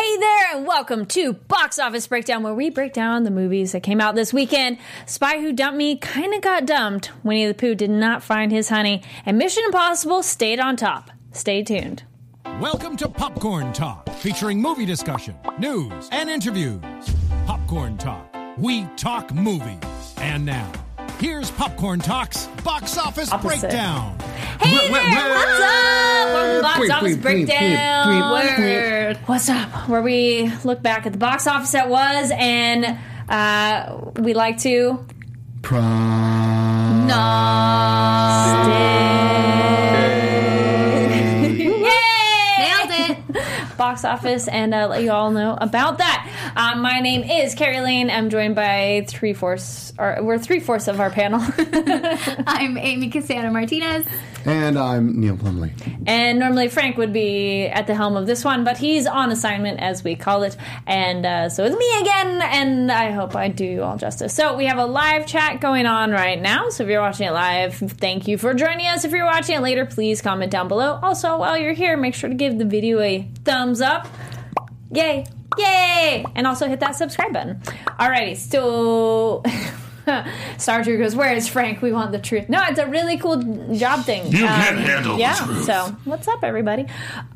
Hey there, and welcome to Box Office Breakdown, where we break down the movies that came out this weekend. Spy Who Dumped Me kind of got dumped. Winnie the Pooh did not find his honey, and Mission Impossible stayed on top. Stay tuned. Welcome to Popcorn Talk, featuring movie discussion, news, and interviews. Popcorn Talk, we talk movies. And now, here's Popcorn Talk's box office Opposite. breakdown. Hey there, what's up? Welcome to Box Office Breakdown. Word. What's up? Where we look back at the box office that was, and uh, we like to Pr No stay. Yay! Nailed it. box office and uh, let you all know about that. Um, my name is Carrie Lane. I'm joined by three fourths, or we're three fourths of our panel. I'm Amy Cassandra Martinez. And I'm Neil Plumley. and normally Frank would be at the helm of this one, but he's on assignment, as we call it. And uh, so it's me again, and I hope I do you all justice. So we have a live chat going on right now. So if you're watching it live, thank you for joining us. If you're watching it later, please comment down below. Also, while you're here, make sure to give the video a thumbs up. Yay! Yay! And also hit that subscribe button. Alrighty, so Stardew goes, Where is Frank? We want the truth. No, it's a really cool job thing. Um, You can't handle the yeah, truth. So, what's up, everybody?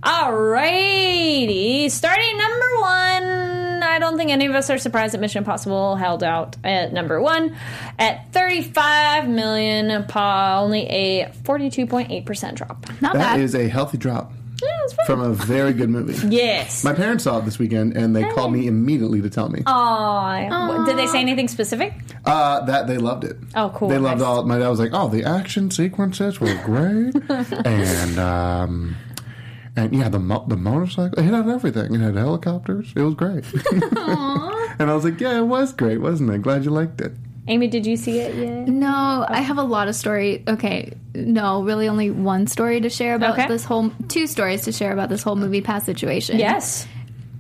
Alrighty, starting number one. I don't think any of us are surprised that Mission Impossible held out at number one at 35 million, pa- only a 42.8% drop. Not That bad. is a healthy drop Yeah, from a very good movie. yes. My parents saw it this weekend and they called me immediately to tell me Aw. Did they say anything specific? uh, that they loved it. Oh, cool. They loved Nice. all. My dad was like, "Oh, the action sequences were great," and um, and yeah, the mo- the motorcycle it had everything. It had helicopters. It was great. and I was like, "Yeah, it was great, wasn't it? Glad you liked it." Amy, did you see it yet? no, I have a lot of story. Okay, no, really only one story to share about Okay. this whole, two stories to share about this whole movie pass situation. Yes.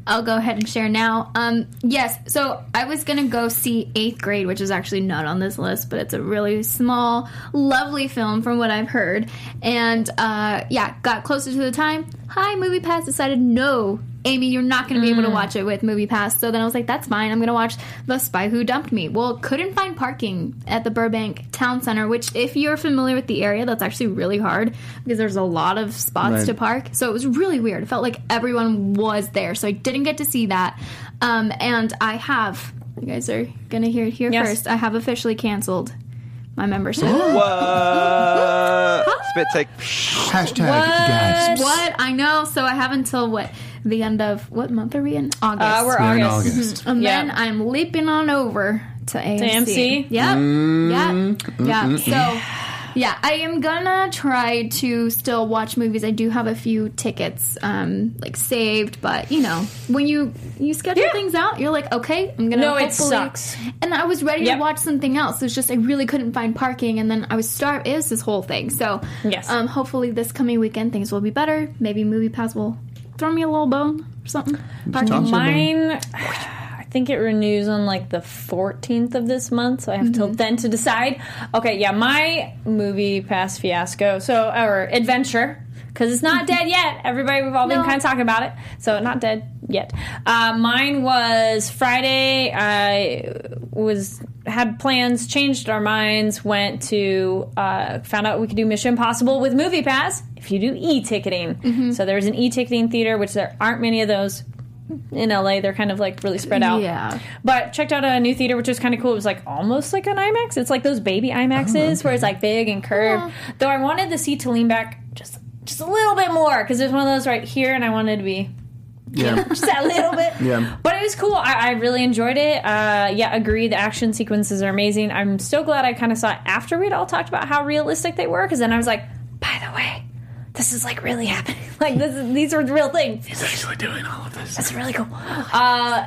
I'll go ahead and share now. Um, yes, so I was gonna go see Eighth Grade, which is actually not on this list, but it's a really small, lovely film from what I've heard. And uh, yeah, got closer to the time. Hi, Movie Pass decided no, Amy, you're not gonna be able to watch it with Movie Pass. So then I was like, that's fine. I'm gonna watch The Spy Who Dumped Me. Well, couldn't find parking at the Burbank Town Center, which if you're familiar with the area, that's actually really hard because there's a lot of spots Right. to park. So it was really weird. It felt like everyone was there. So I didn't get to see that. Um, and I have, you guys are going to hear it here Yes. first. I have officially canceled my membership. What? Spit take. Hashtag gasps. what? I know. So I have until what? The end of, what month are we in? August. Uh, we're We're in August. August. and Yeah. then I'm leaping on over to AMC. AMC? Yep. Mm, Yep. Yeah. So, yeah, I am gonna try to still watch movies. I do have a few tickets, um, like saved, but you know, when you you schedule Yeah. things out, you're like, okay, I'm gonna. No, it sucks. And I was ready Yep. to watch something else. It's just I really couldn't find parking, and then I was starved. It was this whole thing. So, Yes. um, hopefully this coming weekend things will be better. Maybe Movie Pass will throw me a little bone or something. Parking. Mine, I think it renews on like the 14th of this month, so I have till then to decide. Okay, yeah, my movie pass fiasco, so our adventure. Because it's not dead yet. Everybody, we've all been No. kind of talking about it. So, not dead yet. Uh, mine was Friday. I was had plans, changed our minds, went to uh, found out we could do Mission Impossible with Movie Pass if you do e-ticketing. So there's an e-ticketing theater, which there aren't many of those in LA. They're kind of like really spread out. Yeah. But checked out a new theater, which was kind of cool. It was like almost like an IMAX. It's like those baby IMAXs where it's like big and curved. Though I wanted the seat to lean back just just a little bit more because there's one of those right here, and I wanted to be Yeah. just that little bit. Yeah. But it was cool. I, I really enjoyed it. Uh, yeah, agree. The action sequences are amazing. I'm so glad I kind of saw it after we'd all talked about how realistic they were, because then I was like, by the way, this is like really happening. like this, is, these are real things. He's actually doing all of this. That's really cool. Uh,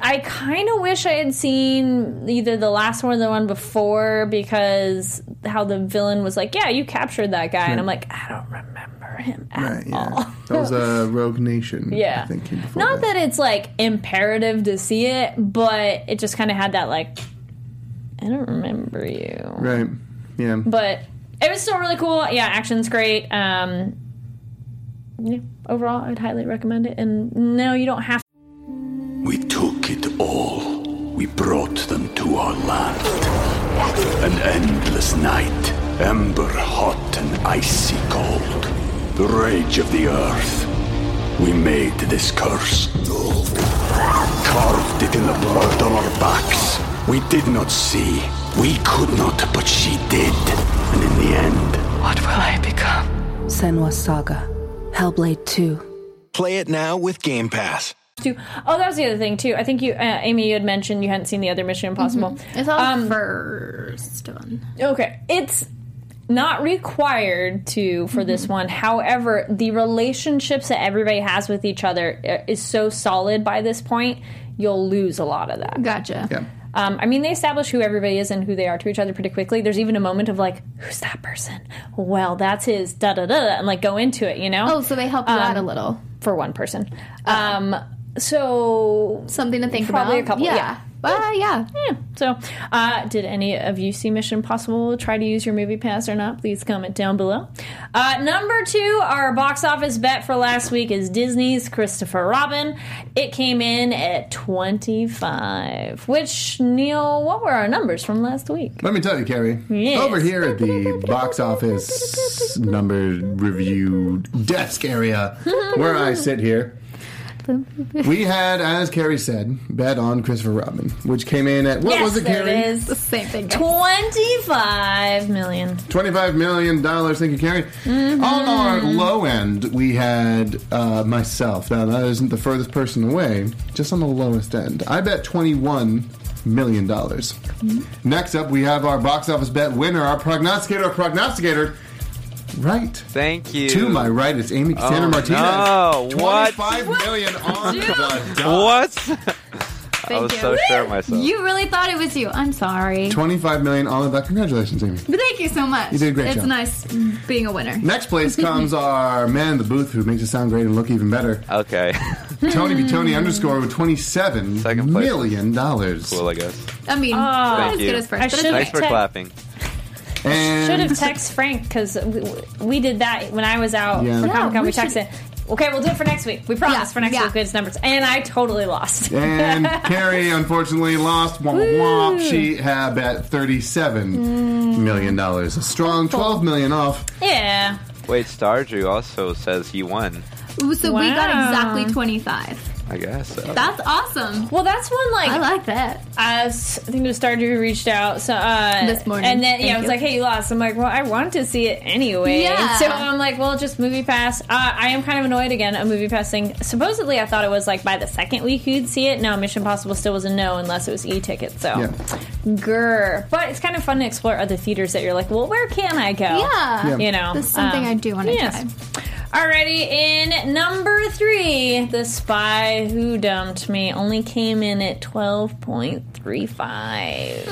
I kind of wish I had seen either the last one or the one before because how the villain was like, "Yeah, you captured that guy," and I'm like, I don't remember him at Right, yeah. all. That was a Rogue Nation. Yeah. I think. came before Not that it's like imperative to see it, but it just kind of had that like, I don't remember you. Right. Yeah. But it was still really cool. Yeah, action's great. Um, yeah, overall, I'd highly recommend it. And no, you don't have. We took it all. We brought them to our land. An endless night, ember hot and icy cold. The rage of the earth. We made this curse. Carved it in the blood on our backs. We did not see. We could not, but she did. And in the end, What will I become? Senua's Saga. Hellblade 2. Play it now with Game Pass. To, oh, that was the other thing too. I think you, uh, Amy, you had mentioned you hadn't seen the other Mission Impossible. It's all Um, first one. Okay, it's not required to for this one. However, the relationships that everybody has with each other uh, is so solid by this point, you'll lose a lot of that. Gotcha. Yeah. Um, I mean, they establish who everybody is and who they are to each other pretty quickly. There's even a moment of like, who's that person? Well, that's his da da da, da," and like go into it, you know? Oh, so they help you out a Um, little. for one person. Um, so Something to think probably about. a couple. Yeah. Yeah. Uh, yeah. Yeah. So, uh, did any of you see Mission Impossible? Try to use your movie pass or not? Please comment down below. Uh, number two, our box office bet for last week is Disney's Christopher Robin. It came in at 25. Which, Neil, what were our numbers from last week? Let me tell you, Carrie. Yes. Over here at the box office number review desk area, where I sit here, we had, as Carrie said, bet on Christopher Robin, which came in at what yes, was it, there Carrie? it is. The same thing. 25 million. Twenty-five million dollars. Thank you, Carrie. Mm-hmm. On our low end, we had uh, myself. Now that isn't the furthest person away. Just on the lowest end, I bet twenty-one million dollars. Mm-hmm. Next up, we have our box office bet winner, our prognosticator, our prognosticator. Right. Thank you. To my right, it's Amy Cassandra Oh, Martinez. no. What? Twenty-five million on the dot. What? I was you. so sure of myself. You really thought it was you. I'm sorry. Twenty-five million on the dot. Congratulations, Amy. Thank you so much. You did a great it's job. nice being a winner. Next place comes our man in the booth who makes it sound great and look even better. Okay. Tony B. Tony underscore with twenty-seven Second place. million dollars. cool, I guess. I mean, Oh. not Thank as you. good as first. I but it's should- okay. Thanks for clapping. And Should have text Frank because we, we did that when I was out Yeah. for Comic Con. we We should- texted. Okay, we'll do it for next week. We promise Yeah, for next yeah. week. Good numbers, and I totally lost. and Carrie unfortunately lost. Womp womp. She had bet thirty-seven million dollars. A strong twelve million off. yeah, Wait, Stardew also says he won. Ooh, So we got exactly 25. I guess. So. That's awesome. well, that's one like I like that. as I think it was Stardew who reached out so uh, This morning. and then yeah, Thank it was you. like, "Hey, you lost." I'm like, "Well, I want to see it anyway." Yeah. So I'm like, "Well, just movie pass." Uh, I am kind of annoyed again. A movie pass thing. Supposedly, I thought it was like by the second week you'd see it. No, Mission Impossible still was a no unless it was e-ticket. So, Yeah. grr. But it's kind of fun to explore other theaters that you're like, "Well, where can I go?" Yeah. Yeah. You know, That's something um, I do want to yes. try. Alrighty, in number three, The Spy Who Dumped Me only came in at 12.35.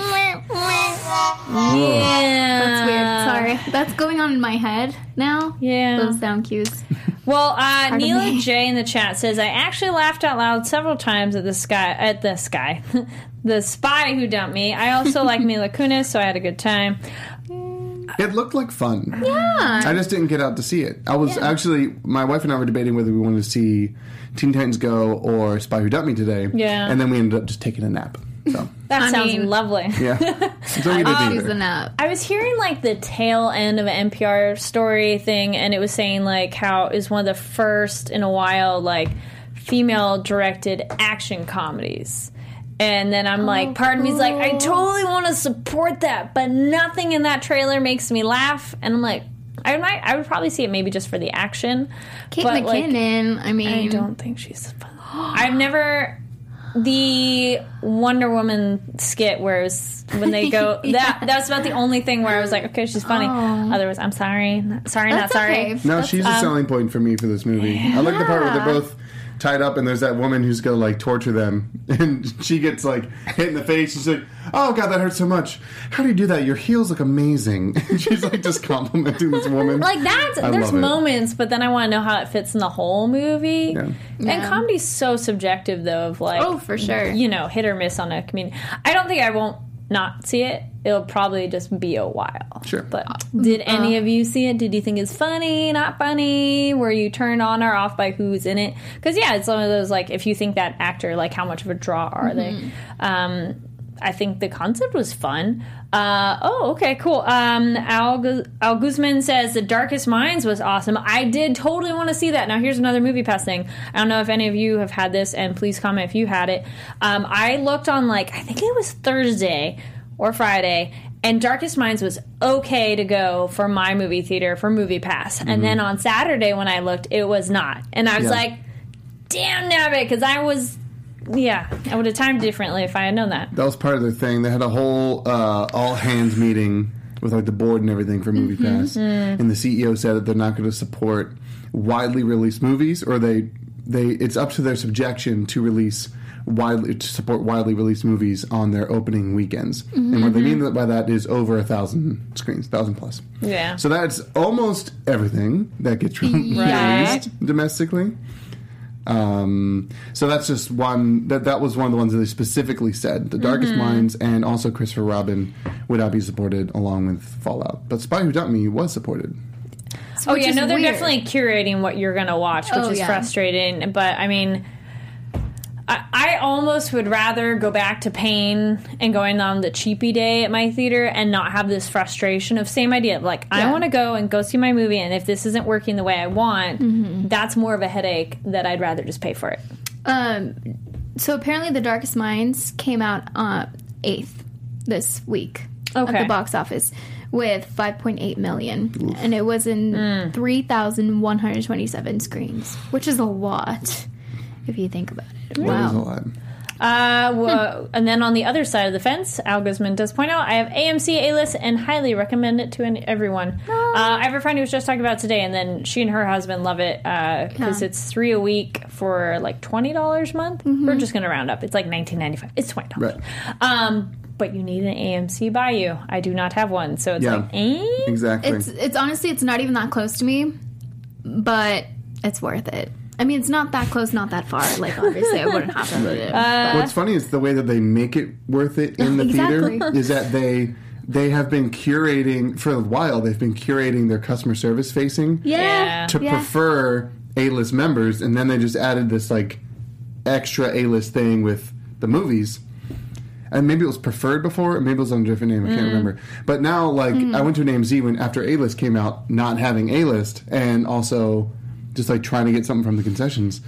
Yeah. That's weird. Sorry. That's going on in my head now. Yeah. Those sound cues. Well, uh, Neela. J in the chat says, I actually laughed out loud several times at the sky, at the sky. the spy who dumped me. I also like Mila Kunis, so I had a good time. It looked like fun. Yeah. I just didn't get out to see it. I was actually my wife and I were debating whether we wanted to see Teen Titans Go or Spy Who Dumped Me today. Yeah. And then we ended up just taking a nap. So That I sounds mean- lovely. yeah. so we did Choose the nap. I was hearing like the tail end of an NPR story thing, and it was saying like how it was one of the first in a while like female directed action comedies. And then I'm like, part of me's like, I totally want to support that, but nothing in that trailer makes me laugh. And I'm like, I might, I would probably see it maybe just for the action. Kate but, like, McKinnon. I mean, I don't think she's fun. I've never the Wonder Woman skit where it was when they go yeah. that that's about the only thing where I was like, okay, she's funny. Otherwise, I'm sorry, sorry, not That's sorry. okay. No, she's a um, selling point for me for this movie. I like the part where they're both tied up and there's that woman who's gonna like torture them and she gets like hit in the face. She's like, "Oh god, that hurts so much. How do you do that? Your heels look amazing." And she's like just complimenting this woman. Like that's I there's love it. moments, but then I want to know how it fits in the whole movie. Yeah. And comedy's so subjective, though. Of like, Oh, for sure. you know, hit or miss on a comedian. I don't think I won't not see it. It'll probably just be a while. Sure. But did any of you see it? Did you think it's funny, not funny? Were you turned on or off by who's in it? Because yeah, it's one of those like if you think that actor, like how much of a draw are they? Um, I think the concept was fun. Uh, oh, okay, cool. Um, Al, Gu- Al Guzman says The Darkest Minds was awesome. I did totally want to see that. Now, here's another movie pass thing. I don't know if any of you have had this, and please comment if you had it. Um, I looked on, like, I think it was Thursday or Friday, and Darkest Minds was okay to go for my movie theater for Movie Pass. And then on Saturday, when I looked, it was not. And I was Yeah. like, damn nabbit, because I was. Yeah, I would have timed differently if I had known that. That was part of their thing. They had a whole uh, all hands meeting with like the board and everything for Movie Mm-hmm. Pass, and the CEO said that they're not going to support widely released movies, or they they it's up to their subjection to release widely to support widely released movies on their opening weekends. And what they Mm-hmm. mean by that is over a thousand screens, thousand plus. Yeah. So that's almost everything that gets re- Right. released domestically. Um, so that's just one that that was one of the ones that they specifically said the Darkest Mm-hmm. Minds and also Christopher Robin would not be supported along with Fallout, but Spy Who Dumped Me was supported. Oh yeah, is no, they're weird. definitely curating what you're gonna watch, which Oh, is yeah. frustrating. But I mean, I, I almost would rather go back to pain and going on the cheapy day at my theater and not have this frustration of same idea. Like I want to go and go see my movie, and if this isn't working the way I want, Mm-hmm. that's more of a headache that I'd rather just pay for it. Um, so apparently, The Darkest Minds came out uh, eighth this week at the box office with 5.8 million, and it was in Mm. 3,127 screens, which is a lot if you think about it. That is a Wow. lot. Uh, wha- and then on the other side of the fence, Al Guzman does point out I have AMC A list and highly recommend it to an- everyone. Uh, I have a friend who was just talking about it today, and then she and her husband love it because Yeah. it's three a week for like twenty dollars a month. We're just gonna round up. It's like nineteen ninety five. It's twenty dollars. Right. Um, but you need an AMC by you. I do not have one, so it's Yeah. like, eh? Exactly. It's it's honestly it's not even that close to me, but it's worth it. I mean, it's not that close, not that far. Like obviously, I wouldn't have to put it. Uh, What's funny is the way that they make it worth it in the Exactly. theater is that they they have been curating for a while. They've been curating their customer service facing yeah, Yeah. to yeah. prefer A list members, and then they just added this like extra A list thing with the movies. And maybe it was preferred before, maybe it was under a different name. I Mm. can't remember. But now, like, I went to an AMC when after A list came out, not having A list, and also just like trying to get something from the concessions,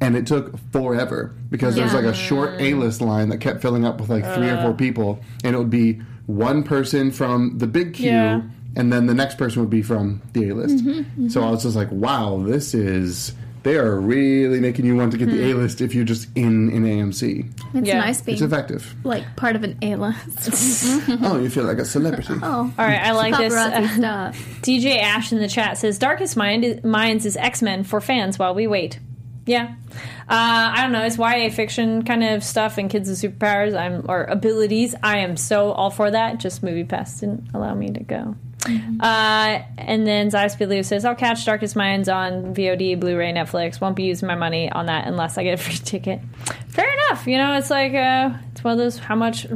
and it took forever because there was like a short A list line that kept filling up with like three or four people, and it would be one person from the big queue, Yeah. and then the next person would be from the A list. Mm-hmm, mm-hmm. So I was just like, wow, this is. They are really making you want to get the A list if you're just in an AMC. It's Yeah. nice being It's effective. like part of an A list. oh, you feel like a celebrity. oh, All right, I like this. Uh, stuff. DJ Ash in the chat says Darkest Mind Minds is X Men for fans while we wait. Yeah, uh, I don't know. It's YA fiction kind of stuff and kids with superpowers. I'm or abilities. I am so all for that. Just Movie Pass didn't allow me to go. Uh, and then Zayas Believe says I'll catch Darkest Minds on VOD, Blu-ray, Netflix. Won't be using my money on that unless I get a free ticket. Fair enough. You know, it's like uh, it's one of those how much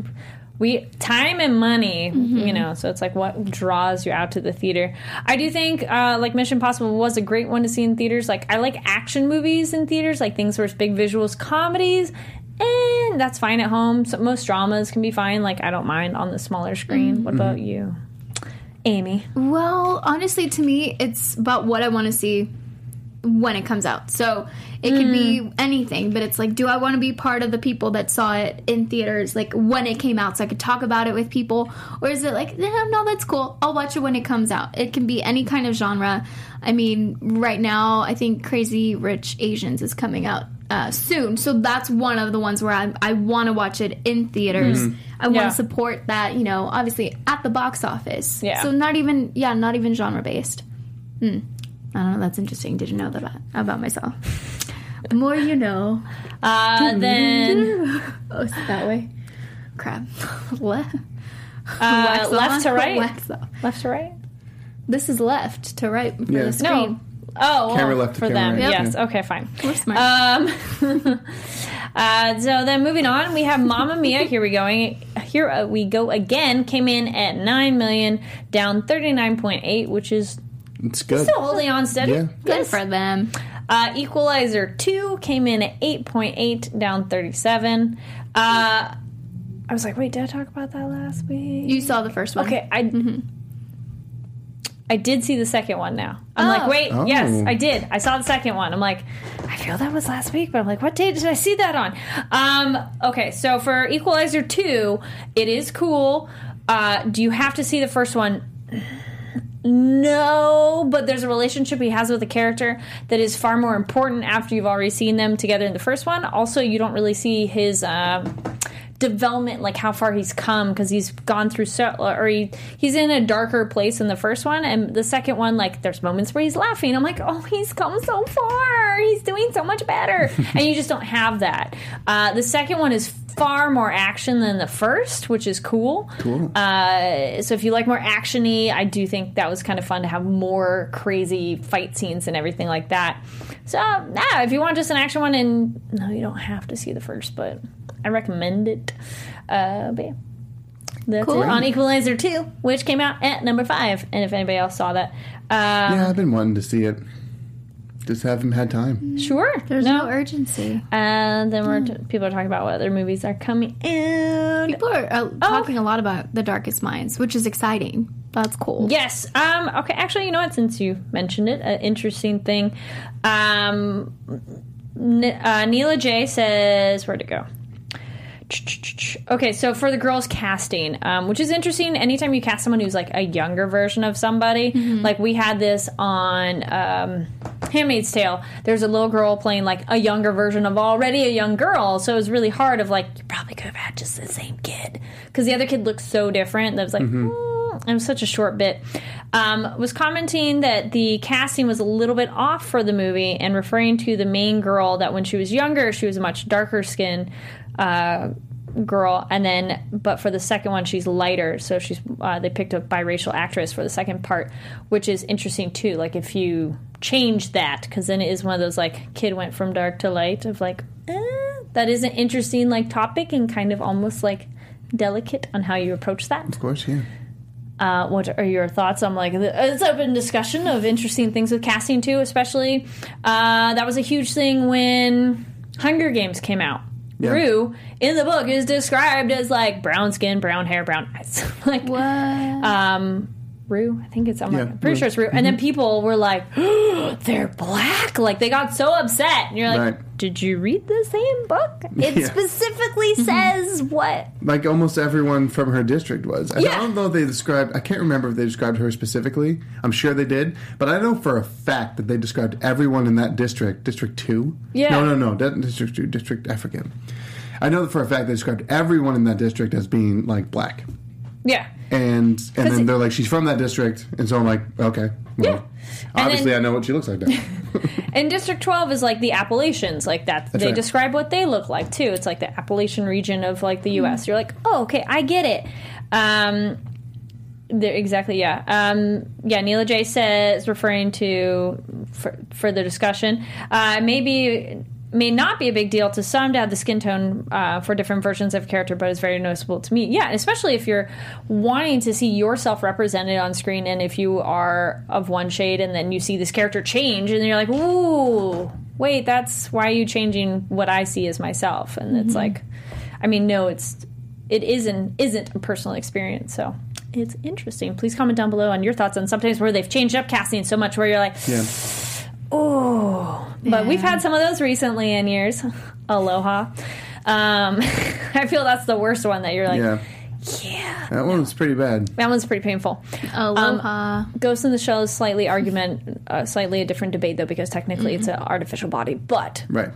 we time and money you know so it's like what draws you out to the theater. I do think uh, like mission possible was a great one to see in theaters. Like i like action movies in theaters like things where it's big visuals comedies and that's fine at home. So most dramas can be fine. Like i don't mind on the smaller screen. What about you amy Well, honestly, to me, it's about what I want to see when it comes out. So it could be hmm. anything, but it's like, do I want to be part of the people that saw it in theaters, like when it came out, so I could talk about it with people, or is it like, yeah, no, that's cool. I'll watch it when it comes out. It can be any kind of genre. I mean, right now, I think Crazy Rich Asians is coming out uh, soon, so that's one of the ones where I, I want to watch it in theaters. Mm-hmm. I want to Yeah. support that, you know, obviously at the box office. Yeah. So not even, yeah, not even genre based. Hmm. I don't know. That's interesting. Did you know that about, about myself? The more you know. Uh, then Oh, is it that way? Crap. What? uh, left to right. Left to right. This is left to right for Yeah. the screen. No. Oh, well, Camera left to for camera them. right, Yes. yeah. Okay. Fine. We're smart. Um, uh, so then moving on, we have Mamma Mia. Here we going. Here uh, we go again. Came in at nine million, down thirty nine point eight, which is It's good. still holding on steady. Yeah. Good Yes. for them. Uh, Equalizer two came in at eight point eight, down thirty seven. Uh, I was like, wait, did I talk about that last week? You saw the first one. Okay, I I did see the second one now. I'm like, Oh. wait, Oh. yes, I did. I saw the second one. I'm like, I feel that was last week, but I'm like, what day did I see that on? Um, okay, so for Equalizer 2, it is cool. Uh, do you have to see the first one? No, but there's a relationship he has with a character that is far more important after you've already seen them together in the first one. Also, you don't really see his um, development, like how far he's come, because he's gone through so, or he he's in a darker place in the first one, and the second one, like there's moments where he's laughing. I'm like, oh, he's come so far. He's doing so much better, and you just don't have that. Uh, the second one is far more action than the first, which is cool. Cool. Uh, so if you like more actiony, I do think that was kind of fun to have more crazy fight scenes and everything like that. So yeah, if you want just an action one, and no, you don't have to see the first, but I recommend it. Uh, but yeah. That's Cool. it on Equalizer 2, which came out at number five. And if anybody else saw that, um, Yeah, I've been wanting to see it. Just haven't had time. sure. There's no, urgency. And then we're t- people are talking about what other movies are coming in. People are uh, talking a lot about The Darkest Minds, which is exciting. That's cool. Yes. Um, okay. Actually, you know what? Since you mentioned it, an interesting thing. Um, N- uh, Neela J says, "Where'd it go?" Okay, so for the girls casting, um, which is interesting, anytime you cast someone who's like a younger version of somebody, like we had this on um, Handmaid's Tale. There's a little girl playing like a younger version of already a young girl, so it was really hard. Of like, you probably could have had just the same kid because the other kid looked so different. That was like, mm, it was such a short bit. Um, was commenting that the casting was a little bit off for the movie and referring to the main girl that when she was younger, she was a much darker skin uh, girl, and then but for the second one, she's lighter. So she's uh, they picked a biracial actress for the second part, which is interesting too. Like if you change that, because then it is one of those like kid went from dark to light of like eh, that is an interesting like topic and kind of almost like delicate on how you approach that. Of course, yeah. Uh, what are your thoughts on like it's open discussion of interesting things with casting too, especially uh, that was a huge thing when Hunger Games came out. Yeah. Rue in the book is described as like brown skin, brown hair, brown eyes. like What? um Rue, I think it's I'm, Yeah, like, I'm pretty Rue. sure it's Rue. And then mm-hmm. people were like, they're black. Like they got so upset. And you're like, Right. did you read the same book? It Yeah. specifically mm-hmm. says what Like almost everyone from her district was. I Yeah. don't know if they described. I can't remember if they described her specifically. I'm sure they did, but I know for a fact that they described everyone in that district, District Two. Yeah. No, no, no, that District Two, District I forget. I know for a fact they described everyone in that district as being like black, Yeah. and and then they're like, she's from that district, and so I'm like, okay, well, Yeah. Obviously then- I know what she looks like now. And District 12 is like the Appalachians, like that. That's they right. describe what they look like too. It's like the Appalachian region of like the U.S. You're like, oh, okay, I get it. Um, exactly, yeah. Um, yeah, Neela J says, referring to for, further discussion, uh, maybe may not be a big deal to some to have the skin tone uh, for different versions of character, but it's very noticeable to me. Yeah, especially if you're wanting to see yourself represented on screen, and if you are of one shade, and then you see this character change, and you're like, ooh, wait, that's why are you changing what I see as myself? And it's like, I mean, no, it's it isn't isn't a personal experience, so. It's interesting. Please comment down below on your thoughts on sometimes where they've changed up casting so much where you're like, yeah. Oh, but we've had some of those recently in years. Aloha. Um, I feel that's the worst one that you're like, yeah. yeah. That one's was pretty bad. That one's pretty painful. Aloha. Ghost in the Shell is slightly argument, uh, slightly a different debate though, because technically it's an artificial body, but Right.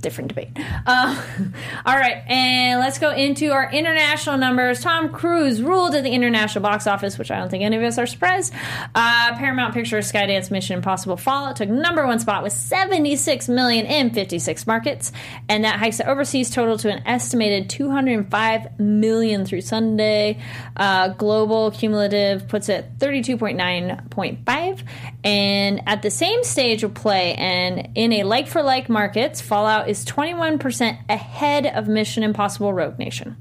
Different debate. Uh, all right, and let's go into our international numbers. Tom Cruise ruled at the international box office, which I don't think any of us are surprised. Uh, Paramount Pictures Skydance Mission Impossible Fallout took number one spot with 76 million in 56 markets, and that hikes the overseas total to an estimated 205 million through Sunday. Uh, global cumulative puts it 32.9.5, and at the same stage of play and in a like for like markets, Fallout is 21% ahead of Mission Impossible Rogue Nation.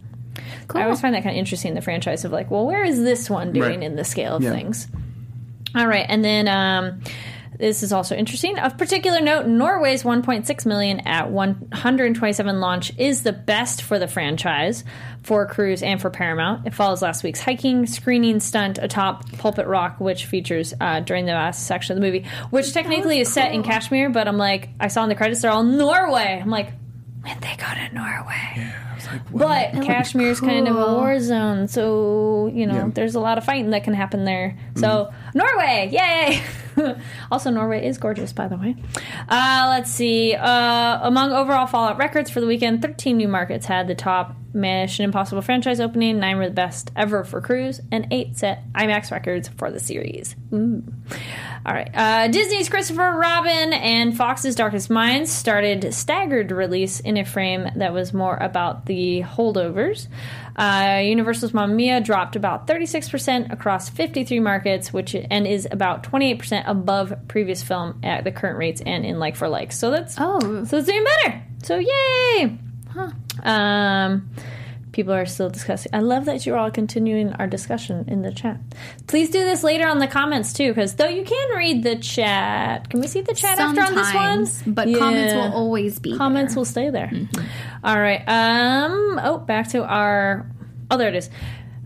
I always find that kind of interesting in the franchise of like, well, where is this one doing Right. in the scale of Yeah. things? All right, and then um, this is also interesting. Of particular note, Norway's 1.6 million at 127 launch is the best for the franchise for Cruise and for Paramount. It follows last week's hiking screening stunt atop Pulpit Rock, which features uh, during the last section of the movie, which technically is set in Kashmir. But I'm like, I saw in the credits they're all Norway. I'm like, when they go to Norway. Yeah. But Kashmir's kind of a war zone, so you know Yeah. there's a lot of fighting that can happen there. So Norway, yay! also, Norway is gorgeous, by the way. Uh, let's see. Uh, among overall Fallout records for the weekend, 13 new markets had the top Mission Impossible franchise opening. Nine were the best ever for Cruise, and eight set IMAX records for the series. Ooh. All right. Uh, Disney's Christopher Robin and Fox's Darkest Minds started staggered release in a frame that was more about the holdovers. Uh, Universal's Mamma Mia dropped about 36% across 53 markets, which and is about 28% above previous film at the current rates and in like for like. So that's Oh. so it's even better. So yay! Huh. Um, people are still discussing. I love that you're all continuing our discussion in the chat. Please do this later on the comments too, because though you can read the chat, can we see the chat after on this Sometimes, one? but comments will always be comments there. will stay there. All right. Um. Oh, back to our. Oh, there it is.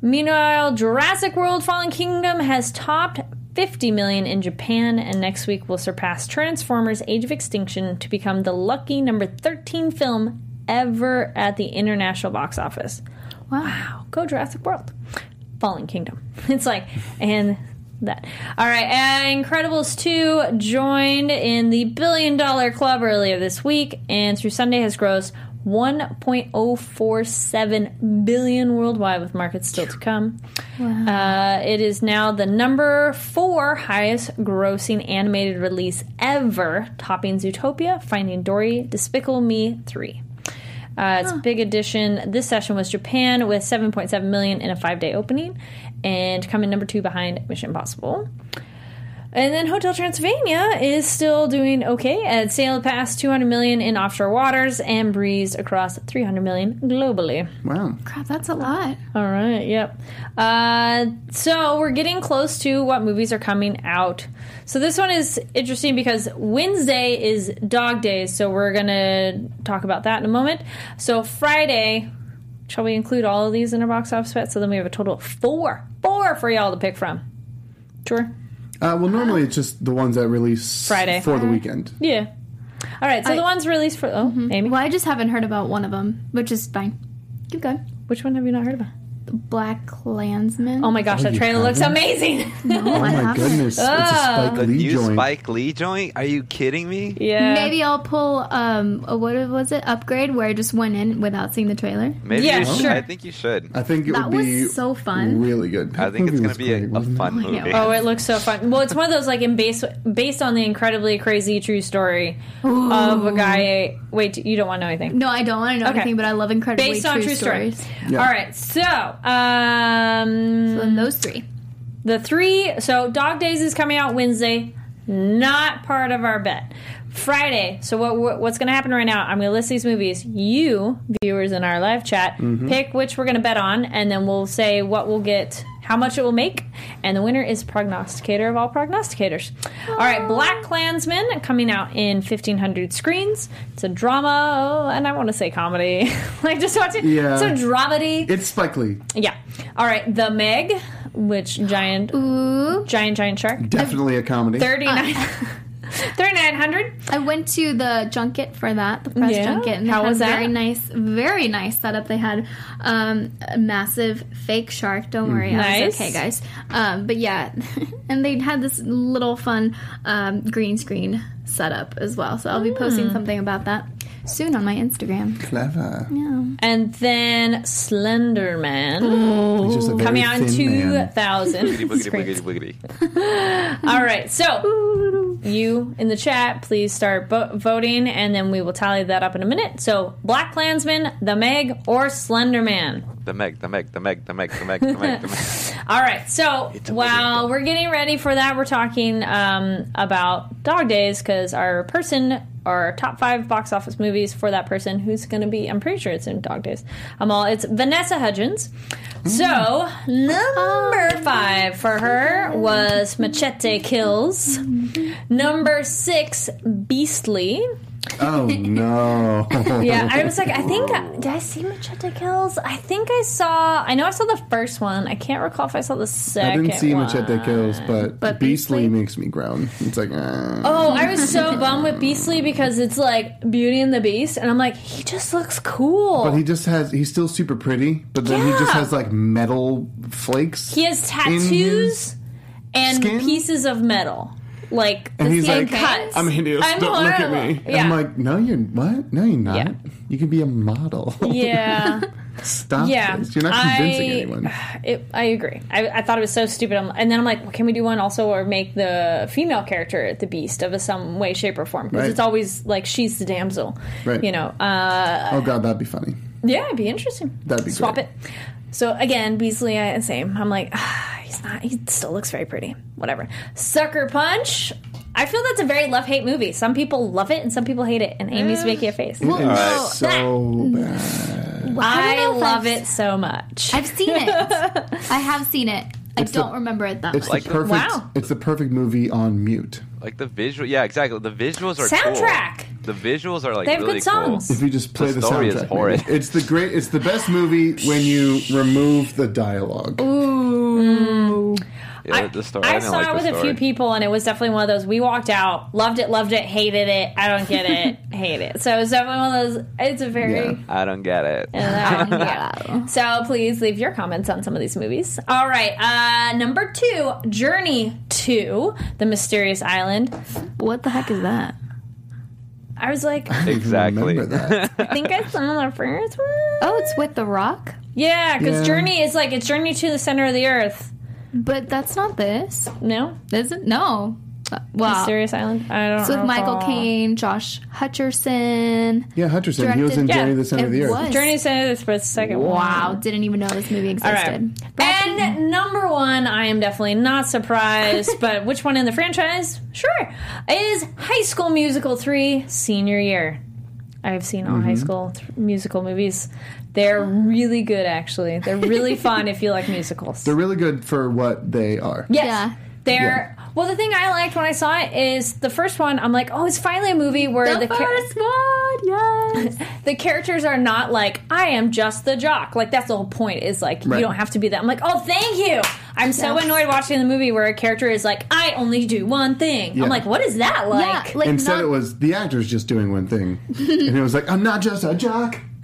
Meanwhile, Jurassic World: Fallen Kingdom has topped 50 million in Japan, and next week will surpass Transformers: Age of Extinction to become the lucky number 13 film ever at the international box office. Wow. Go Jurassic World. Fallen Kingdom. It's like, and that. All right. and Incredibles 2 joined in the billion dollar club earlier this week, and through Sunday has grossed 1.047 billion worldwide, with markets still to come. Uh, it is now the number four highest grossing animated release ever, topping Zootopia, Finding Dory, Despicable Me 3. Uh, its big addition this session was Japan with 7.7 million in a five day opening, and coming number two behind Mission Impossible. And then Hotel Transylvania is still doing okay. It sailed past 200 million in offshore waters and breezed across 300 million globally. Wow. Crap, that's a lot. All right, yep. Uh, so we're getting close to what movies are coming out. So this one is interesting because Wednesday is Dog Days, so we're gonna talk about that in a moment. So Friday, shall we include all of these in our box office bet? So then we have a total of four, four for y'all to pick from. Sure. Uh, well, normally it's just the ones that release Friday. for the weekend. Yeah. All right. So I- the ones released for oh, Amy. Well, I just haven't heard about one of them, which is fine. Keep going. Which one have you not heard about? Black Klansman. Oh my gosh, Oh, that you trailer looks haven't? amazing. no, Oh I my haven't. goodness, it's a Spike The Lee new joint. Spike Lee joint? Are you kidding me? yeah. Maybe I'll pull um a, what was it upgrade where I just went in without seeing the trailer. Maybe Yeah, you should. sure. I think you should. I think it That would be was so fun. really good. I think it's going to be a, great, a wasn't fun Oh, yeah. movie. Oh, it looks so fun. Well, it's one of those like in base based on the incredibly crazy true story of a guy. Wait, you don't want to know anything? No, I don't want to know Okay. anything, but I love incredibly Based on true story. stories. Yeah. All right, so um, So then those three. the three. So Dog Days is coming out Wednesday. Not part of our bet. Friday. So what what's going to happen right now? I'm going to list these movies. You viewers in our live chat mm-hmm. pick which we're going to bet on, and then we'll say what we'll get, how much it will make, and the winner is prognosticator of all prognosticators. All right, Black Klansman coming out in 1500 screens. It's a drama, oh, and I want to say comedy. like just watch it. Yeah. It's a dramedy. It's Spike Lee. Yeah. All right, The Meg, which giant, Ooh. giant, giant shark. Definitely a comedy. 39, Thirty uh, nine hundred. I went to the junket for that, the press Yeah? junket, and How was a very nice, very nice setup. They had um, a massive fake shark. Don't worry, I Nice. was okay, guys. Um, but yeah, and they had this little fun um, green screen setup as well. So I'll be Hmm. posting something about that soon on my Instagram. Clever. Yeah. And then Slender Man He's just a very coming out in thin man. 2000. Boogity, It's boogity, great. boogity, boogity. All right, so you in the chat, please start vo- voting, and then we will tally that up in a minute. So, Black Klansman, The Meg, or Slender Man? The Meg, the Meg, the Meg, the Meg, the Meg, the Meg, the Meg. All right, so while big we're getting ready for that, we're talking um, about Dog Days because our person, our top five box office movies for that person who's going to be, I'm pretty sure it's in Dog Days. I'm all, it's Vanessa Hudgens. Mm. So, number five for her was Machete Kills. Mm. Number six, Beastly. Oh no. Yeah, I was like, I think, did I see Machete Kills? I think I saw, I know I saw the first one. I can't recall if I saw the second. I didn't see one. Machete Kills, but, But Beastly, Beastly? makes me groan. It's like, uh, Oh, I was so bummed with Beastly because it's like Beauty and the Beast, and I'm like, he just looks cool. but he just has, he's still super pretty, but then he just has like metal flakes. He has tattoos and skin? pieces of metal, like And the he's same like, cuts. I'm hideous. I'm Don't look at me. Yeah. I'm like, no, you're what? No, you're not. Yeah. You can be a model. yeah, Stop yeah. this. You're not convincing I, anyone. It, I agree. I, I thought it was so stupid. I'm- And then I'm like, well, can we do one also or make the female character the Beast of a some way, shape, or form? Because Right. it's always like she's the damsel. Right. You know. Uh, Oh god, that'd be funny. Yeah, it'd be interesting. That'd be Swap great. it. So again, Beasley, I, same. I'm like, ah, he's not. He still looks very pretty. Whatever. Sucker Punch. I feel that's a very love hate movie. Some people love it and some people hate it. And Amy's making a face. It is so bad. I, don't know if love I've- it so much. I've seen it. I have seen it. I It's don't remember it that It's much. the perfect. Wow. It's the perfect movie on mute. Like the visual, yeah, exactly. The visuals are Soundtrack. Cool. The visuals are like They have really good songs. cool. If you just play the, The story is soundtrack, horrid. maybe. it's the great. It's the best movie when you remove the dialogue. Ooh. Yeah, I, the story. I didn't saw like it the with a few people, and it was definitely one of those. We walked out, loved it, loved it, hated it. I don't get it, hate it. So it's definitely one of those. It's a very. Yeah. I don't get it. And that one, yeah. So please leave your comments on some of these movies. All right, uh, number two, Journey to the Mysterious Island. what the heck is that? I was like, Exactly. Remember that? I think I saw the first one. Oh, it's with The Rock? Yeah, because Yeah. Journey is like it's Journey to the center of the earth. But that's not this. No, Is it? No. Uh, Wow. Mysterious Island. I don't. Know. It's with. Michael Caine, Josh Hutcherson. Yeah, Hutcherson. He was in Directed- Journey Yeah, to the Center of the it Earth. was. Journey to the center of the Earth, the second one. Wow, didn't even know this movie All right. existed. Brad Pitt. And number one, I am definitely not surprised, but which one in the franchise? Sure. Is High School Musical 3 Senior Year. I've seen all Mm-hmm. high school th- musical movies. They're really good, actually. They're really fun if you like musicals. They're really good for what they are. Yes. Yeah. They're. Well, the thing I liked when I saw it is the first one. I'm like, oh, it's finally a movie where the the, char- first one, yes. the characters are not like I am just the jock. Like that's the whole point. Is like Right. you don't have to be that. I'm like, oh, thank you. I'm so Yes. annoyed watching the movie where a character is like, I only do one thing. Yeah. I'm like, what is that like? yeah, like Instead, not, it was the actor's just doing one thing, and it was like, "I'm not just a jock."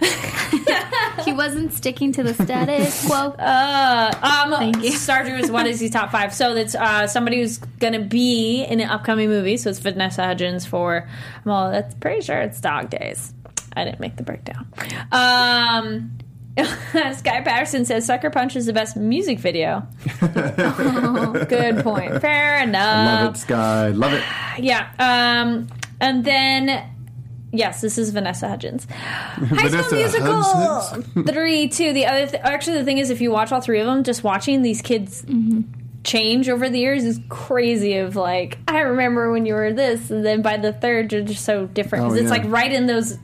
he wasn't sticking to the status quo. Uh, um, Thank you. Stardew is what is he top five? So that's uh, somebody who's gonna be in an upcoming movie. So it's Vanessa Hudgens for. Well, that's pretty sure it's Dog Days. I didn't make the breakdown. Um. Sky Patterson says Sucker Punch is the best music video. Good point. Fair enough. Love it, Sky. Love it. Yeah. Um, and then, yes, this is Vanessa Hudgens. High School Musical Hudgens. three, two. The other, th- actually, the thing is, if you watch all three of them, just watching these kids mm-hmm. change over the years is crazy. Of like, I remember when you were this, and then by the third, you're just so different because Oh, it's yeah. like right in those.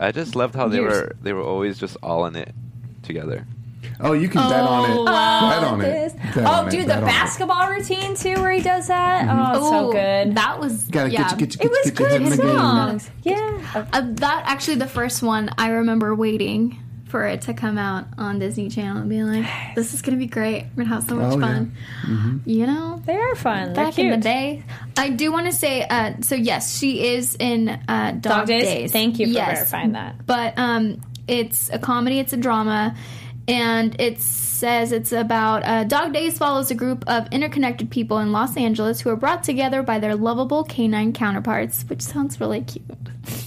I just loved how they were they were always just all in it together. Oh, you can bet on it. bet on it. Bet Oh, on it. dude, the Bet on it. basketball routine too, where he does that. Oh, it's so Ooh, good. That was Gotta yeah. get you, get you, it was get you, get good you in the game. songs. Yeah. Uh, that actually the first one I remember waiting for it to come out on Disney Channel and be like, "This is gonna be great. We're gonna have so much Oh, yeah. fun." You know, They are fun. They're back cute. in the day. I do want to say, uh, so yes, she is in uh, Dog, Dog Days? Days. Thank you for Yes. verifying that. But um, it's a comedy. It's a drama, and it says it's about uh, Dog Days follows a group of interconnected people in Los Angeles who are brought together by their lovable canine counterparts, which sounds really cute.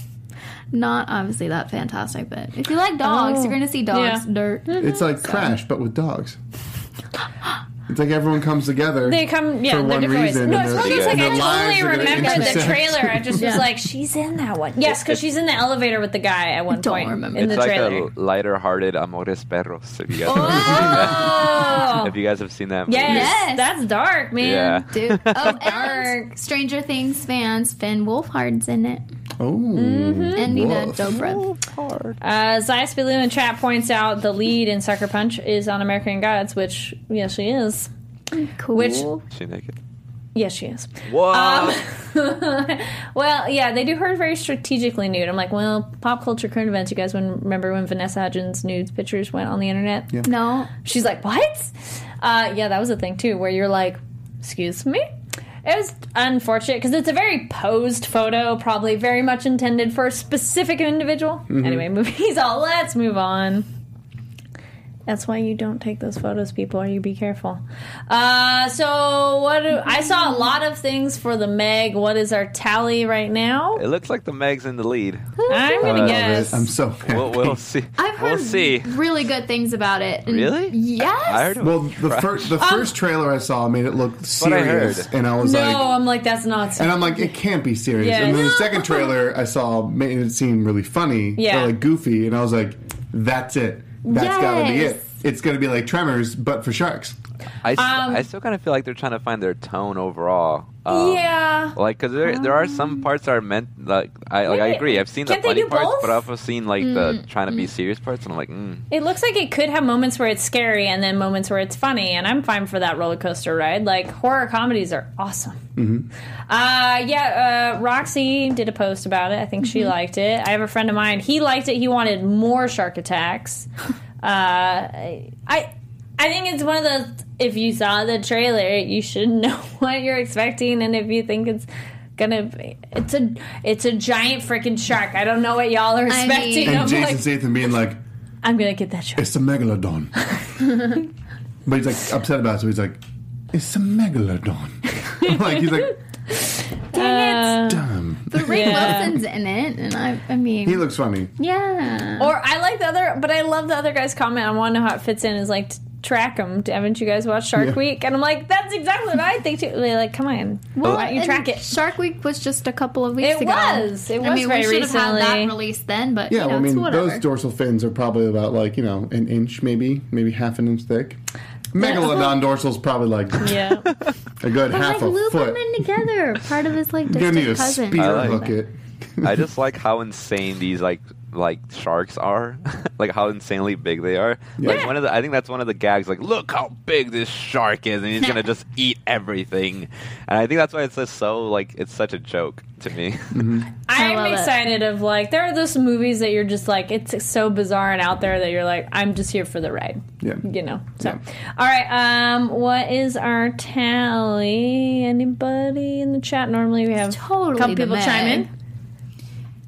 Not obviously that fantastic, but if you like dogs, Oh. you're going to see dogs Yeah. dirt. It's like Crash, but with dogs. It's like everyone comes together. They come, yeah, for one different ways. reason. No, it's their- one of those like I their lives totally remember the trailer. I just was like, she's in that one. Yes, because she's in the elevator with the guy at one Don't point remember. in It's the like trailer. a lighter-hearted Amores Perros. If you guys have seen that. Oh, If you guys have seen that, movie. yes, Yes. that's dark, man. Yeah. Dude. Oh, and Stranger Things fans, Finn Wolfhard's in it. Oh, Mm-hmm. And Nina woof. Dobrev. Uh, Zayas Belu in chat points out the lead in Sucker Punch is on American Gods, which yes, she is. Cool. Which She naked. yes, she is. Whoa! Um, well, yeah, they do her very strategically nude. I'm like, well, pop culture current events. You guys remember when Vanessa Hudgens nudes pictures went on the internet? Yeah. no. She's like, what? Uh, yeah, that was a thing too, where you're like, excuse me? It was unfortunate because it's a very posed photo, probably very much intended for a specific individual. Mm-hmm. Anyway, movies all. Let's move on. That's why you don't take those photos, people, or you be careful. Uh, so what? Do, I saw a lot of things for the Meg. What is our tally right now? it looks like the Meg's in the lead. I'm gonna love guess. I'm so happy. We'll, we'll see. I've heard we'll see. really good things about it. And Really? Yes. I heard it Well, the trash. first the first trailer I saw made it look what I serious, and I was no, like, no, I'm like that's not. and I'm like, it can't be serious. Yeah. And then the second trailer I saw made it seem really funny, Yeah. or like goofy, and I was like, that's it. That's gotta be it. It's gonna be like Tremors, but for sharks. I, s- Um, I still kind of feel like they're trying to find their tone overall. Um, yeah. Like, cause there there are some parts that are meant like I like I agree. I've seen the funny parts, both? but I've also seen like the trying to be serious parts, and I'm like, mm. It looks like it could have moments where it's scary and then moments where it's funny, and I'm fine for that roller coaster ride. Like horror comedies are awesome. Uh, yeah, uh, Roxy did a post about it. I think she liked it. I have a friend of mine. He liked it. He wanted more shark attacks. uh, I I think it's one of those. If you saw the trailer, you should know what you're expecting, and if you think it's gonna be, it's a it's a giant freaking shark. I don't know what y'all are I mean- expecting. And Jason like, Statham being like, I'm gonna get that shark. it's a megalodon, but he's like upset about it, so he's like, it's a megalodon. like he's like, Uh, damn. But Rainn Yeah. Wilson's in it, and I, I mean, He looks funny. yeah. Or I like the other, but I love the other guy's comment. I want to know how it fits in. Is like t- track them. Haven't you guys watched Shark Yeah. Week? And I'm like, that's exactly what I think too. They're like, come on, well, why don't you track it? Shark Week was just a couple of weeks It ago. was. It was. I mean, very we should have had that recently. released then, but Yeah, you know, well, I it's mean, whatever. those dorsal fins are probably about like you know an inch, maybe, maybe half an inch thick. Megalodon dorsal's probably like Yeah, a good But half like a loop foot. them in together. Part of his like You're gonna need distant a cousin. spear I like hook it. I just like how insane these like like sharks are, like how insanely big they are. Like Yeah. one of the, I think that's one of the gags. Like, look how big this shark is, and he's gonna just eat everything. And I think that's why it's just so like it's such a joke to me. I'm love it. excited. Of like, there are those movies that you're just like, it's so bizarre and out there that you're like, I'm just here for the ride. Yeah. You know. So, all right. Um, what is our tally? Anybody in the chat? Normally we have Totally a couple people Meg. chime in.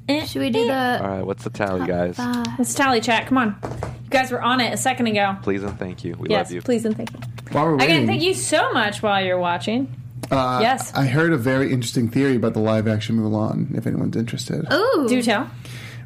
Eh, Should we do eh. the? All right, what's the tally, guys? Let's tally chat. Come on. You guys were on it a second ago. Please and thank you. We yes, love you. please and thank you. While we're Again, thank you so much while you're watching. uh, yes. I heard a very interesting theory about the live action Mulan. If anyone's interested, Ooh, Do tell.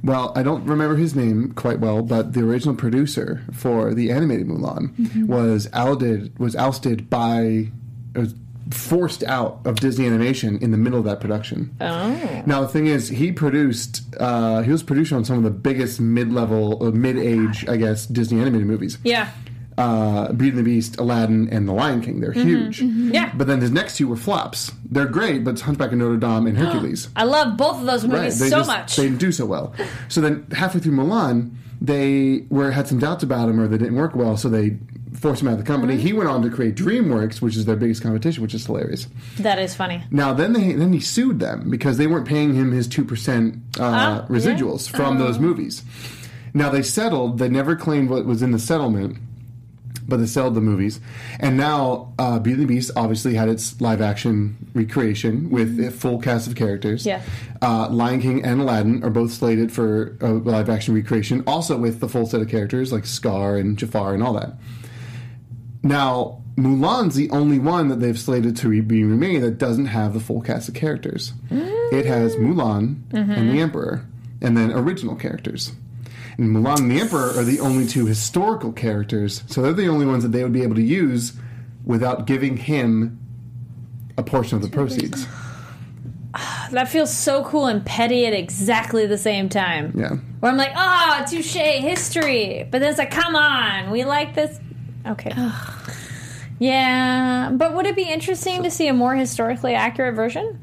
well, I don't remember his name quite well, but the original producer for the animated Mulan Mm-hmm. was ousted was ousted by was forced out of Disney Animation in the middle of that production. Oh. Now the thing is, he produced. Uh, he was producer on some of the biggest mid-level, or mid-age, I guess, Disney animated movies. Yeah. Uh, Beauty and the Beast, Aladdin, and The Lion King. They're huge. Yeah. But then his next two were flops. They're great, but it's Hunchback of Notre Dame and Hercules. I love both of those movies they so just- much. They didn't do so well. So then halfway through Mulan, they were had some doubts about him or they didn't work well, so they forced him out of the company. Mm-hmm. He went on to create DreamWorks, which is their biggest competition, which is hilarious. that is funny. Now then they then he sued them because they weren't paying him his two percent uh, Ah, residuals from those movies. Now they settled. They never claimed what was in the settlement, but they settled the movies. And now uh, Beauty and the Beast obviously had its live action recreation with a full cast of characters. Yeah. Uh, Lion King and Aladdin are both slated for a live action recreation, also with the full set of characters like Scar and Jafar and all that. Now, Mulan's the only one that they've slated to re- be remade that doesn't have the full cast of characters. It has Mulan and the Emperor, and then original characters. And Mulan and the Emperor are the only two historical characters, so they're the only ones that they would be able to use without giving him a portion of the proceeds. That feels so cool and petty at exactly the same time. Yeah. Where I'm like, ah, touche, history. But then it's like, come on, we like this. Okay. yeah, but would it be interesting to see a more historically accurate version?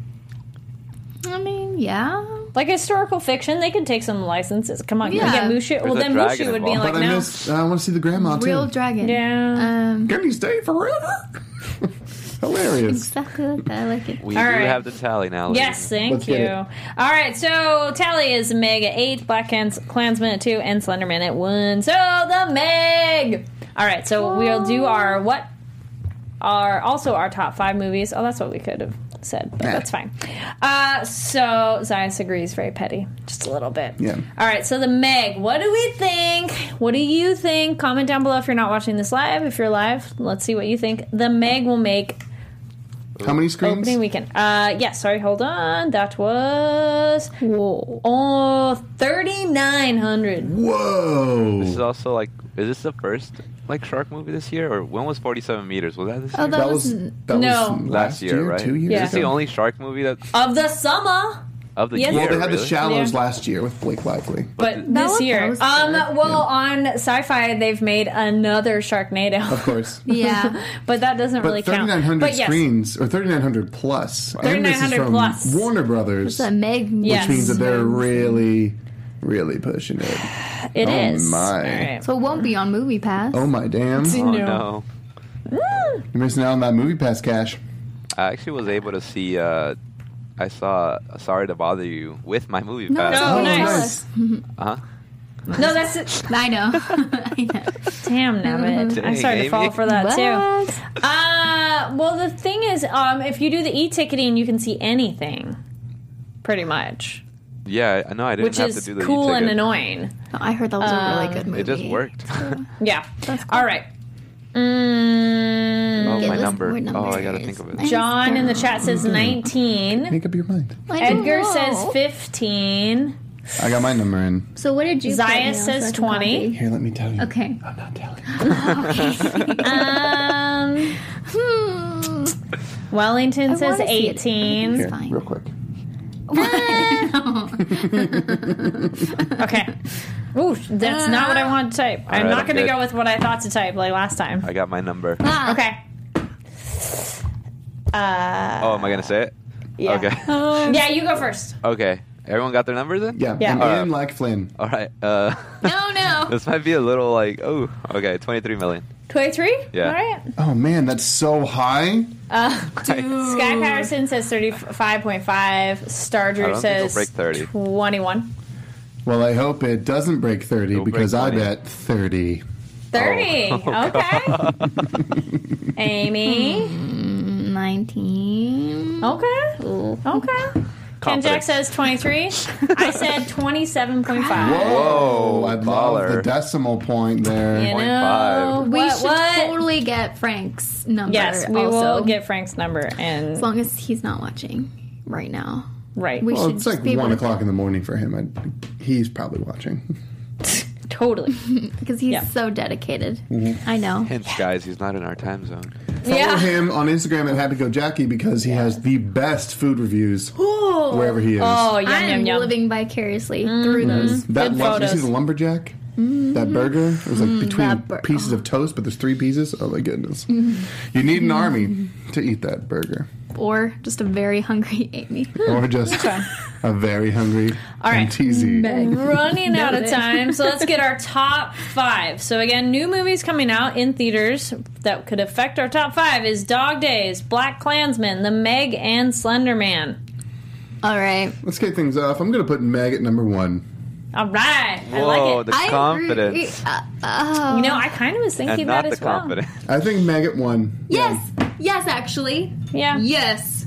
I mean, yeah. Like historical fiction, they could take some licenses. Come on, can we Yeah. get Mushu? Well, then dragon Mushu would be involved. like, but I no. miss. I want to see the grandma too. Real dragon. Yeah. Um, Can you stay forever? Hilarious. exactly like that. I like it. We All do right. have the tally now. Yes, thank Let's you. All right, so Tally is Meg at eight, Black Clans- Klansman at two, and Slenderman at one. So the Meg. All right, so we'll do our what are also our top five movies. Oh, that's what we could have said, but that's fine. Uh, so Zias agrees, very petty, just a little bit. Yeah. All right, so the Meg. What do we think? What do you think? Comment down below if you're not watching this live. If you're live, let's see what you think. The Meg will make How many screens? Opening weekend. Uh, yeah, sorry, hold on. That was oh, 3,900. Whoa. This is also like, is this the first like shark movie this year, or when was Forty Seven Meters? Was that this Oh, year? that, That was, was that No. was last year, right? Two years Yeah. Is this the only shark movie that Of the summer. Of the Yes. year? Well, they had the? Shallows Yeah. last year with Blake Lively. But That this year. Um, good. well, on sci fi, they've made another Sharknado. Of course. yeah. but that doesn't But really count. 3,900 But yes. screens, or 3,900 plus. and this is 3,900 from plus. Warner Brothers, It's a Meg. Yes. which means that they're really, really pushing it. It Oh, is. my. All right. So it won't be on Movie Pass. Oh my damn! Oh no. You're missing out on that movie pass cash. I actually was able to see. Uh, I saw Sorry to Bother You with my movie No, pass. Oh, Oh, nice. Uh-huh. No, that's it. I know. I know. Damn, Navid. I'm Dang, sorry to fall for that, too. Uh, well, the thing is, um, if you do the e-ticketing, you can see anything, pretty much, Yeah, I know. I didn't which have to do the cool and e-ticket. annoying. I heard that was a really good movie. It just worked. Yeah. That's cool. All right. Mm, oh, my number. Oh, I gotta think of it? it. John in the chat says 19. Make up your mind. I don't Edgar know. says 15. I got my number in. So what did you? put Zaya down so says I can 20. copy? Here, let me tell you. Okay. I'm not telling. Um, Hmm. Wellington I says wanna see it. 18. Here, fine. real quick. Okay. Ooh, that's not what I want to type. I'm right, not I'm going to good. go with what I thought to type like last time. I got my number. Ah. Okay. Uh, Oh, am I gonna say it? yeah. Okay. Yeah, you go first. okay. Everyone got their numbers in? Yeah, Yeah. and All right. Ian like Flynn. All right. Uh, No, no. this might be a little like oh okay, 23 million. 23? Yeah. All right. Oh man, that's so high. Sky Patterson says 35.5. I Starger says it'll break 30. 21. Well, I hope it doesn't break 30 It'll break because I bet 30. 30. Oh. okay. Amy. Nineteen. Okay. Okay. Ken Jack Confidence. says 23. I said 27.5. Whoa, I love baller. the decimal point there. You know, five. We what, should what? totally get Frank's number. Yes, we also, will get Frank's number and as long as he's not watching right now. right. We Well, should it's just like be able one to- o'clock in the morning for him. I, he's probably watching. totally. because he's Yeah. so dedicated. Mm-hmm. I know. Hence, guys, he's not in our time zone. Follow Yeah. him on Instagram at Happy Go Jackie because he has the best food reviews wherever he is. Oh, yum, I'm yum, yum. living vicariously mm-hmm. through those. that good lunch, you see photos. the lumberjack? Mm-hmm. That burger? It was like mm-hmm. between that bur- pieces of oh. toast, but there's three pieces. Oh my goodness! You need an army to eat that burger, Or just a very hungry Amy. or just a very hungry All right. MTZ. Running out of time, so let's get our top five. So again, new movies coming out in theaters that could affect our top five is Dog Days, Black Klansman, The Meg, and Slender Man. All right. Let's kick things off. I'm going to put Meg at number one. All right. I Whoa, like it. the I confidence. Agree. Uh, oh. You know, I kind of was thinking and not that the as well. confidence. I think Maggot won. Yes. Yes, actually. Yeah. Yes.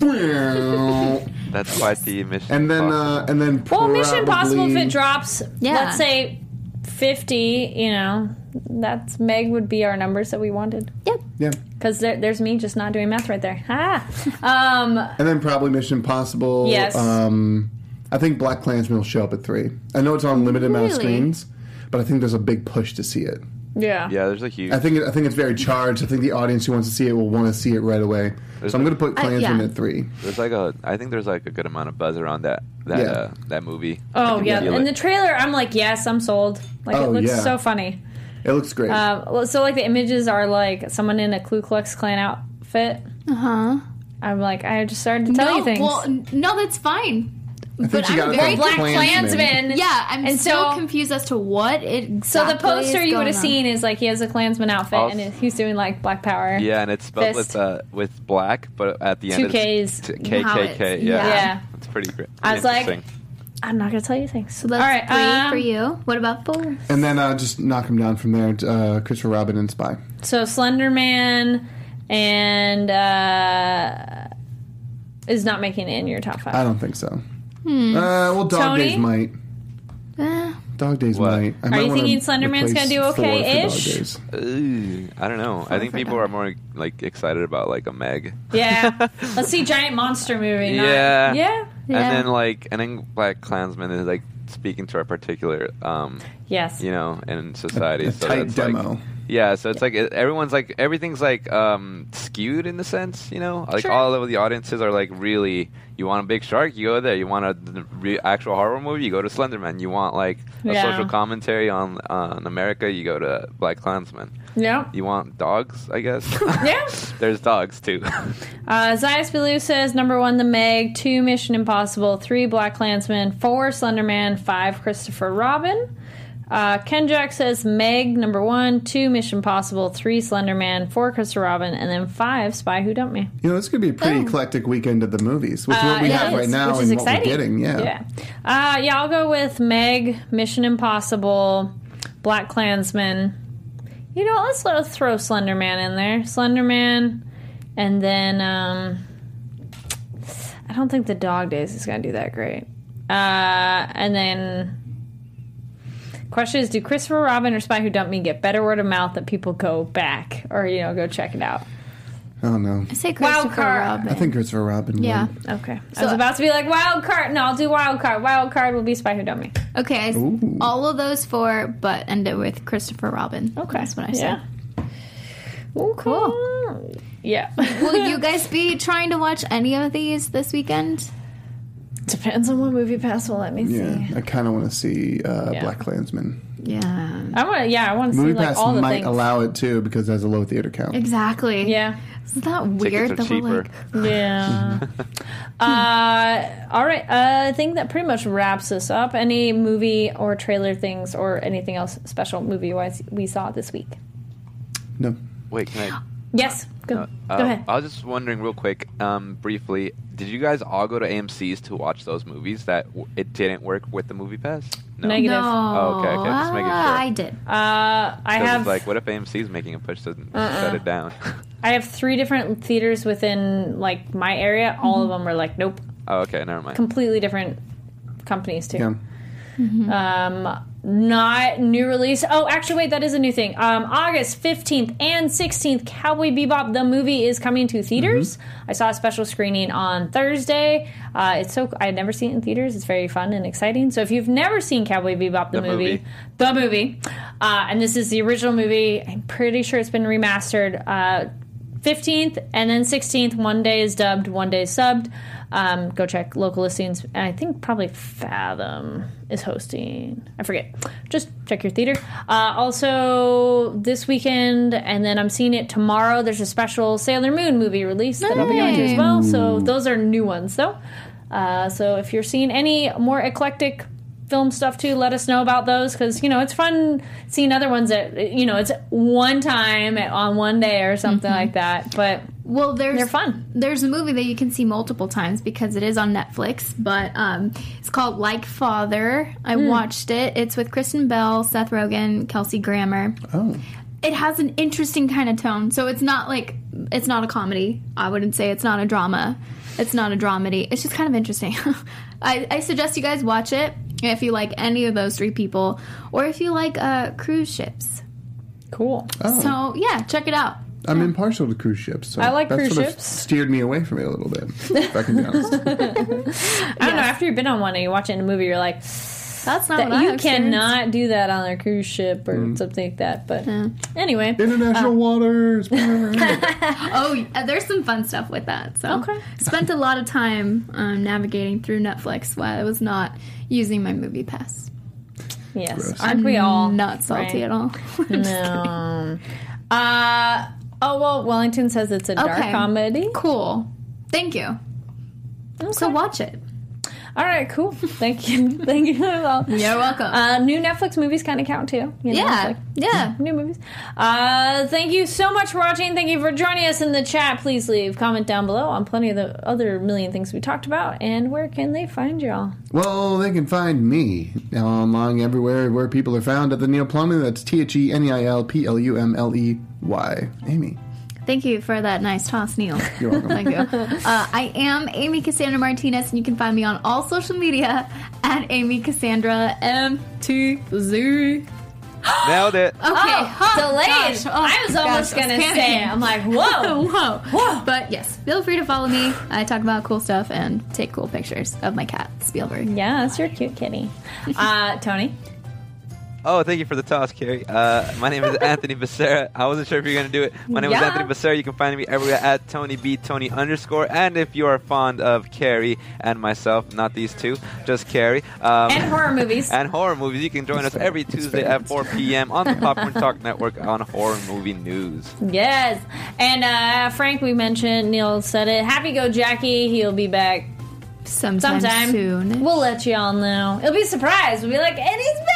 and That's quite the mission. And then uh, and then Well, Mission Impossible, if it drops, Yeah. let's say 50, you know, that's Meg would be our numbers that we wanted. Yep. yeah, Because there, there's me just not doing math right there. Ah. Um, and then probably Mission Impossible. Yes. Um, I think Black Klansman will show up at three. I know it's on limited amount of Really? screens, but I think there's a big push to see it. Yeah. yeah, there's a huge. I think it, I think it's very charged. I think the audience who wants to see it will want to see it right away. There's so I'm a- going to put Uh, Klansman yeah. at three. There's like a. I think there's like a good amount of buzz around that that Yeah. uh, that movie. Oh, yeah. feel In it. the trailer, I'm like, yes, I'm sold. Like, it Oh, looks yeah. so funny. It looks great. Um, well, so, like, the images are like someone in a Ku Klux Klan outfit. Uh huh. I'm like, I just started to tell no, you things. Well, no, that's fine. I think but you I'm got very Black Klansman. Klansman. Yeah, I'm And still so- confused as to what it. So the poster is you would have seen is like he has a Klansman outfit Also- and he's doing like Black Power. Yeah, and it's spelled Fist. with uh, with black, but at the Two end Ks. it's t- KKK. it's- Yeah. Yeah. it's pretty great. I was like- I'm not gonna tell you things. So that's All right, three um, for you. What about four? And then uh, just knock him down from there. Uh, Christopher Robin and Spy. So Slender Man and uh, is not making it in your top five. I don't think so. Uh, well, Dog Tony? Days might. Eh, Dog Days What? might. I Are might you wanna thinking Slenderman's gonna do four for okay-ish? Dog Days. Ooh, I don't know. I think people dog. are more like excited about like a Meg. Yeah, let's see giant monster movie. not- Yeah. yeah, Yeah. And then like, and then Black Klansman is like speaking to a particular, um, yes. you know, in society. A so tight that's, like- demo. Yeah, so it's like everyone's like everything's like um, skewed in the sense, you know, like Sure. all of the audiences are like really. You want a big shark, you go there. You want a re- actual horror movie, you go to Slenderman. You want like a Yeah. social commentary on on America, you go to Black Klansman. Yeah. You want dogs, I guess. Yeah. There's dogs too. Uh, Zayas Bilou says number one, The Meg, two, Mission Impossible, three, Black Klansman, four, Slenderman, five, Christopher Robin. Uh, Ken Jack says Meg, number one, two, Mission Impossible, three, Slenderman, four, Christopher Robin, and then five, Spy Who Dumped Me. You know, it's going to be a pretty eclectic weekend of the movies with what we Uh, have it right now which is and what we're getting. Yeah. Yeah. Uh, yeah, I'll go with Meg, Mission Impossible, Black Klansman. You know, let's let's throw Slenderman in there. Slenderman, and then um, I don't think the Dog Days is going to do that great. Uh, and then question is, do Christopher Robin or Spy Who Dumped Me get better word of mouth that people go back or you know go check it out? Oh no. I say Wild Christopher card. Robin. I think Christopher Robin. yeah. Would. Okay, I So- was about to be like wild card. No, I'll do wild card. Wild card will be Spy Who Dumped Me. Okay. I s- Ooh. all of those four, but end it with Christopher Robin. Okay, That's what I said. Yeah. Cool. Yeah. Will you guys be trying to watch any of these this weekend? Depends on what movie pass will let me see. Yeah. I kind of want to see uh, Yeah. Black Klansman. Yeah. I want to. Yeah, I want to see Movie like Pass all the might things. allow it too because it has a low theater count. Exactly. yeah. Isn't that Tickets weird? are that we're cheaper. like, Yeah. uh, all right. Uh, I think that pretty much wraps us up. Any movie or trailer things or anything else special movie wise we saw this week? No. Wait, can I? Yes. Go, Uh, go uh, ahead. I was just wondering, real quick, um, briefly, did you guys all go to AMC's to watch those movies that w- it didn't work with the movie pass? No. Negative. no. Oh, okay, okay, just making Ah, sure. I did. Uh, I 'Cause have like, what if AMC's making a push to Uh-uh. shut it down? I have three different theaters within like my area. All of them were like, nope, oh, okay, never mind. completely different companies too. Yeah. Um, not new release. Oh, actually, wait, that is a new thing. Um, August 15th and 16th, Cowboy Bebop, the movie, is coming to theaters. I saw a special screening on Thursday. Uh, it's so, I had never seen it in theaters. It's very fun and exciting. So if you've never seen Cowboy Bebop, the, The movie, movie. the movie, uh, and this is the original movie, I'm pretty sure it's been remastered. Uh, 15th and then 16th, one day is dubbed, one day is subbed. Um, go check local listings. And I think probably Fathom is hosting. I forget. Just check your theater. Uh, also, this weekend, and then I'm seeing it tomorrow. There's a special Sailor Moon movie release that I'll be going to as well. So those are new ones, though. Uh, so if you're seeing any more eclectic film stuff too, let us know about those because you know it's fun seeing other ones that you know it's one time on one day or something like that. But Well, there's They're fun. There's a movie that you can see multiple times because it is on Netflix, but um, it's called Like Father. I Hmm. watched it. It's with Kristen Bell, Seth Rogen, Kelsey Grammer. Oh. It has an interesting kind of tone, so it's not like it's not a comedy. I wouldn't say it's not a drama. It's not a dramedy. It's just kind of interesting. I, I suggest you guys watch it if you like any of those three people, or if you like uh, cruise ships. Cool. Oh. So yeah, check it out. I'm impartial to cruise ships. So I like that cruise sort of ships. steered me away from it a little bit, if I can be honest. I don't know. After you've been on one and you watch it in a movie, you're like, That's not that, what I you cannot do that on a cruise ship or something like that. But anyway, International waters. Oh, yeah, there's some fun stuff with that. So, Okay. spent a lot of time um, navigating through Netflix while I was not using my movie pass. yes, Gross. aren't we all Not salty right? at all. No. Uh, oh well, Wellington says it's a dark Okay. comedy. Cool. Thank you. So watch it. All right, cool. Thank you. Thank you. Well, You're welcome. Uh, new Netflix movies kind of count too. You know, Yeah, like yeah. New movies. Uh, thank you so much for watching. Thank you for joining us in the chat. Please leave comment down below on plenty of the other million things we talked about. And where can they find y'all? Well, they can find me among everywhere where people are found at the Neil Plumley. That's T H E N E I L P L U M L E Y. Amy. Thank you for that nice toss, Neil. You're welcome. Thank you. Uh, I am Amy Cassandra Martinez, and you can find me on all social media at Amy Cassandra MTZ. Nailed it. Okay, Oh, delayed. gosh. Oh, I was almost gosh, I gonna say I'm like, whoa. whoa, whoa. But yes, feel free to follow me. I talk about cool stuff and take cool pictures of my cat, Spielberg. Yeah, that's your cute kitty. Uh, Tony. Oh, thank you for the toss, Kari. Uh, my name is Anthony Becerra. I wasn't sure if you were going to do it. My name is Anthony Becerra. You can find me everywhere at Tony B Tony underscore. And if you are fond of Kari and myself, not these two, just Kari. Um, And horror movies. and horror movies. You can join us every Tuesday at 4 p.m. on the Popcorn Talk Network on Horror Movie News. Yes. And uh, Frank, we mentioned, Neil said it. Happy Go Jackie. He'll be back Sometime, sometime. soon. We'll let y'all know. It'll be a surprise. We'll be like, and he's back.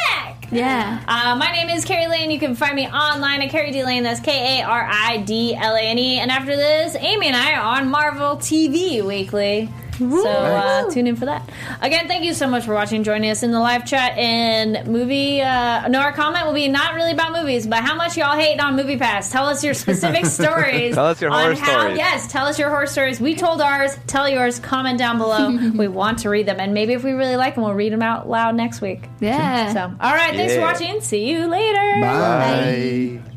Yeah. Uh, my name is Kari Lane. You can find me online at Kari D Lane. That's K A R I D L A N E. And after this, Amy and I are on Marvel TV weekly. So uh, tune in for that. Again, thank you so much for watching, joining us in the live chat. And movie, uh, no, our comment will be not really about movies, but how much y'all hate on Movie Pass. Tell us your specific stories. Tell us your horror how- stories. Yes, tell us your horror stories. We told ours. Tell yours. Comment down below. we want to read them, and maybe if we really like them, we'll read them out loud next week. Yeah. So, all right, thanks for watching. See you later. Bye.